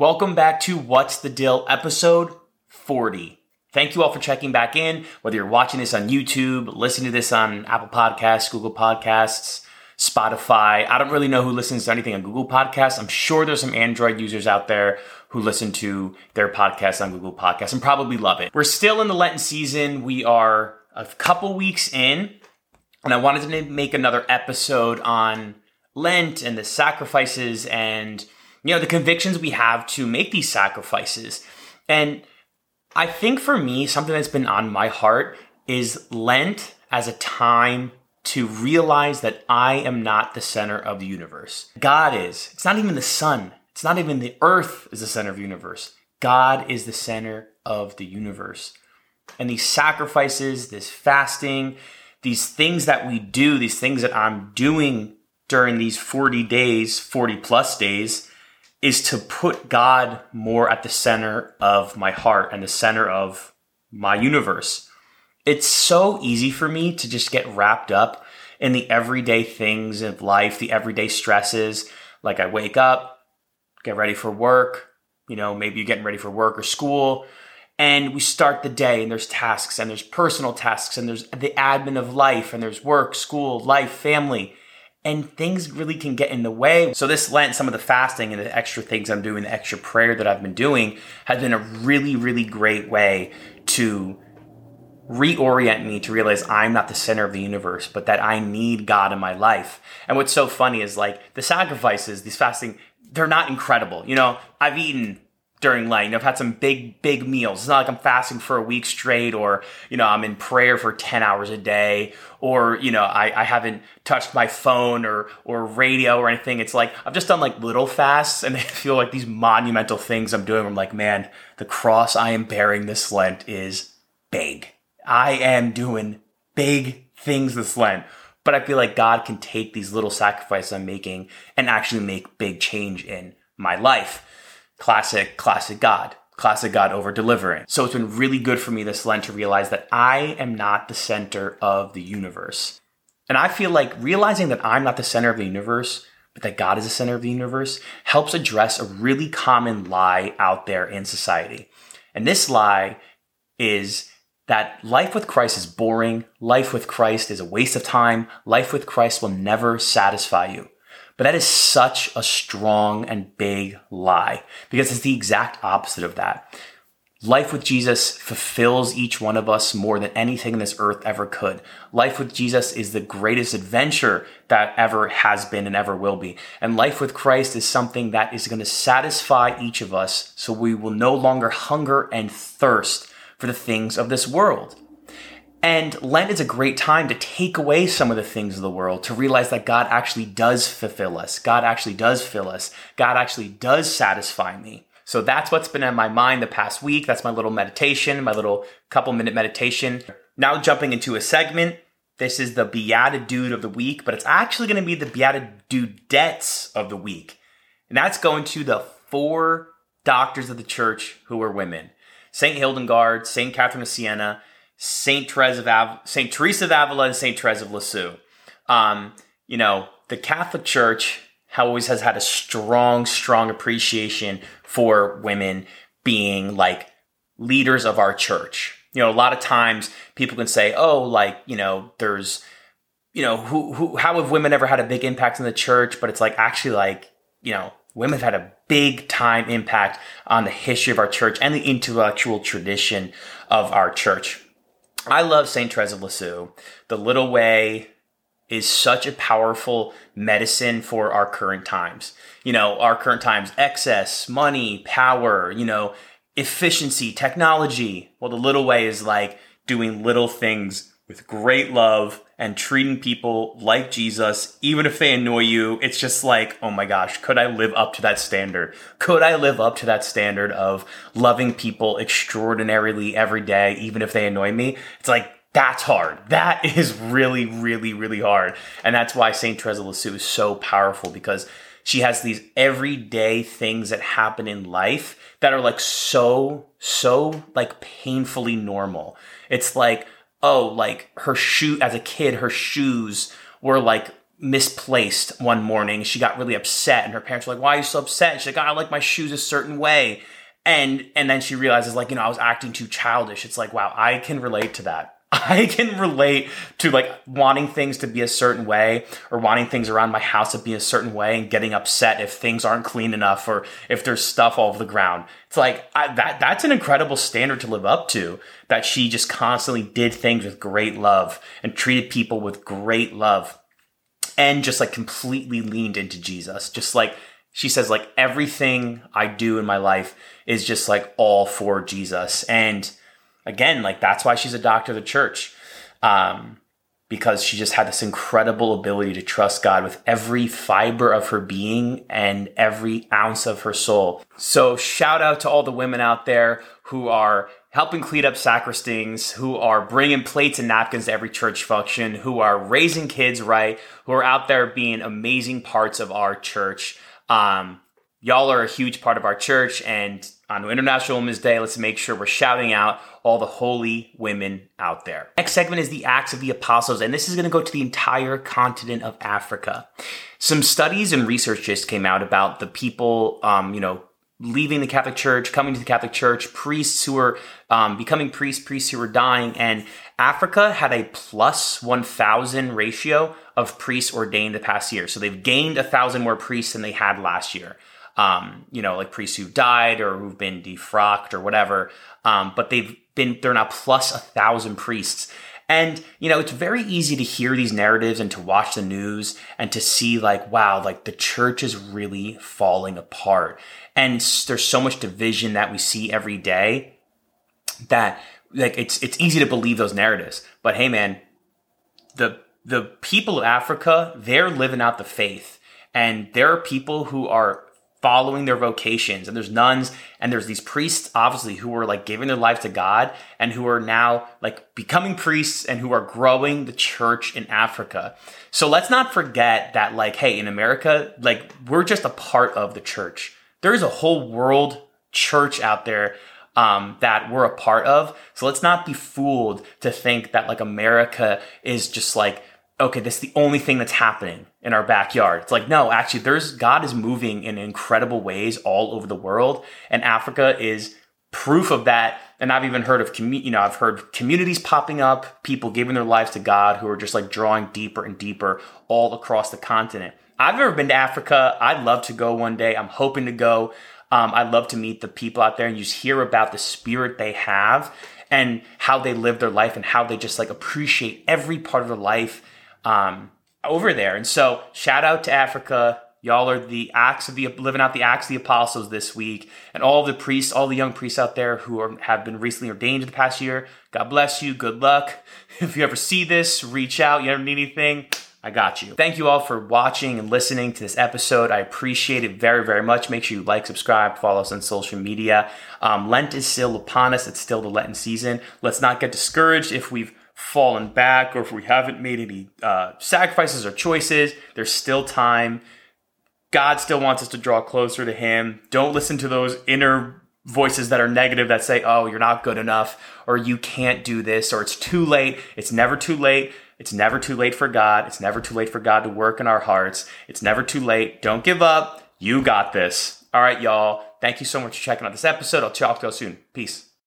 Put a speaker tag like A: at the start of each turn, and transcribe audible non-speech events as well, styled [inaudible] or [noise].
A: Welcome back to What's the Dill episode 40. Thank you all for checking back in, whether you're watching this on YouTube, listening to this on Apple Podcasts, Google Podcasts, Spotify. I don't really know who listens to anything on Google Podcasts. I'm sure there's some Android users out there who listen to their podcasts on Google Podcasts and probably love it. We're still in the Lenten season. We are a couple weeks in, and I wanted to make another episode on Lent and the sacrifices and you know the convictions we have to make these sacrifices. And I think for me, something that's been on my heart is Lent as a time to realize that I am not the center of the universe. God is. It's not even the sun. It's not even the earth is the center of the universe. God is the center of the universe. And these sacrifices, this fasting, these things that we do, these things that I'm doing during these 40 days, 40 plus days, is to put God more at the center of my heart and the center of my universe. It's so easy for me to just get wrapped up in the everyday things of life, the everyday stresses. Like I wake up, get ready for work, you know, maybe you're getting ready for work or school, and we start the day and there's tasks and there's personal tasks and there's the admin of life and there's work, school, life, family and things really can get in the way. So this Lent, some of the fasting and the extra things I'm doing, the extra prayer that I've been doing has been a really, really great way to reorient me to realize I'm not the center of the universe, but that I need God in my life. And what's so funny is like the sacrifices, these fasting, they're not incredible. You know, I've eaten during Lent. You know, I've had some big, big meals. It's not like I'm fasting for a week straight or, you know, I'm in prayer for 10 hours a day or, you know, I, I haven't touched my phone or, or radio or anything. It's like I've just done like little fasts and [laughs] I feel like these monumental things I'm doing. I'm like, man, the cross I am bearing this Lent is big. I am doing big things this Lent. But I feel like God can take these little sacrifices I'm making and actually make big change in my life classic, classic God, classic God over delivering. So it's been really good for me this Lent to realize that I am not the center of the universe. And I feel like realizing that I'm not the center of the universe, but that God is the center of the universe, helps address a really common lie out there in society. And this lie is that life with Christ is boring, life with Christ is a waste of time, life with Christ will never satisfy you. But that is such a strong and big lie because it's the exact opposite of that. Life with Jesus fulfills each one of us more than anything this earth ever could. Life with Jesus is the greatest adventure that ever has been and ever will be. And life with Christ is something that is going to satisfy each of us so we will no longer hunger and thirst for the things of this world. And Lent is a great time to take away some of the things of the world, to realize that God actually does fulfill us. God actually does fill us. God actually does satisfy me. So that's what's been on my mind the past week. That's my little meditation, my little couple minute meditation. Now jumping into a segment. This is the Beatitude of the week, but it's actually going to be the Beatitudettes of the week. And that's going to the four doctors of the church who were women. St. Hildegard, St. Catherine of Siena, Saint Teresa of Saint Teresa of Avila and Saint Teresa of Lisieux. Um, you know, the Catholic Church always has had a strong, strong appreciation for women being like leaders of our church. You know, a lot of times people can say, "Oh, like you know, there's." You know, who, who, how have women ever had a big impact in the church? But it's like actually like, you know, women have had a big time impact on the history of our church and the intellectual tradition of our church. I love St. Therese of Lisieux. The Little Way is such a powerful medicine for our current times. You know, our current times, excess, money, power, you know, efficiency, technology. Well, the Little Way is like doing little things with great love and treating people like Jesus, even if they annoy you. It's just like, oh my gosh, could I live up to that standard? Could I live up to that standard of loving people extraordinarily every day, even if they annoy me? It's like, that's hard. That [laughs] is really, really, really hard. And that's why St. Teresa Lisieux is so powerful because she has these everyday things that happen in life that are like so, so like painfully normal. It's like, oh, like her shoe as a kid, her shoes were like misplaced one morning. She got really upset, and her parents were like, "Why are you so upset?" And she's like, "I like my shoes a certain way." And and then she realizes like, you know, I was acting too childish. It's like, wow, I can relate to that. [laughs] I can relate to like wanting things to be a certain way or wanting things around my house to be a certain way and getting upset if things aren't clean enough or if there's stuff all over the ground. It's like I, that that's an incredible standard to live up to that she just constantly did things with great love and treated people with great love and just like completely leaned into Jesus. Just like she says like everything I do in my life is just like all for Jesus and again, like that's why she's a doctor of the church. Um, because she just had this incredible ability to trust God with every fiber of her being and every ounce of her soul. So, shout out to all the women out there who are helping clean up sacristans, who are bringing plates and napkins to every church function, who are raising kids right, who are out there being amazing parts of our church. Um, y'all are a huge part of our church, and on International Women's Day, let's make sure we're shouting out all the holy women out there. Next segment is the Acts of the Apostles, and this is going to go to the entire continent of Africa. Some studies and research just came out about the people, um, you know, leaving the Catholic Church, coming to the Catholic Church, priests who were um, becoming priests, priests who were dying, and Africa had a plus 1,000 ratio of priests ordained the past year. So they've gained a thousand more priests than they had last year um, you know, like priests who've died or who've been defrocked or whatever. Um, but they've been, they're now plus a thousand priests. And, you know, it's very easy to hear these narratives and to watch the news and to see like, wow, like the church is really falling apart. And there's so much division that we see every day that like it's, it's easy to believe those narratives. But hey, man, the, the people of Africa, they're living out the faith. And there are people who are following their vocations and there's nuns and there's these priests obviously who are like giving their life to God and who are now like becoming priests and who are growing the church in Africa. So let's not forget that like hey in America like we're just a part of the church. There is a whole world church out there um, that we're a part of. So let's not be fooled to think that like America is just like okay, this is the only thing that's happening in our backyard. It's like, no, actually, there's God is moving in incredible ways all over the world, and Africa is proof of that. And I've even heard of, commu- you know, I've heard communities popping up, people giving their lives to God who are just like drawing deeper and deeper all across the continent. I've never been to Africa. I'd love to go one day. I'm hoping to go. Um, I'd love to meet the people out there and just hear about the spirit they have and how they live their life and how they just like appreciate every part of their life um, over there. And so, shout out to Africa. Y'all are the acts of the living out the acts of the apostles this week, and all the priests, all the young priests out there who are, have been recently ordained in the past year. God bless you. Good luck. [laughs] If you ever see this, reach out. You ever need anything? I got you. Thank you all for watching and listening to this episode. I appreciate it very, very much. Make sure you like, subscribe, follow us on social media. Um, Lent is still upon us. It's still the Lenten season. Let's not get discouraged if we've fallen back or if we haven't made any uh, sacrifices or choices, there's still time. God still wants us to draw closer to Him. Don't listen to those inner voices that are negative that say, oh, you're not good enough, or you can't do this, or it's too late. It's never too late. It's never too late for God. It's never too late for God to work in our hearts. It's never too late. Don't give up. You got this. All right, y'all. Thank you so much for checking out this episode. I'll talk to you all soon. Peace.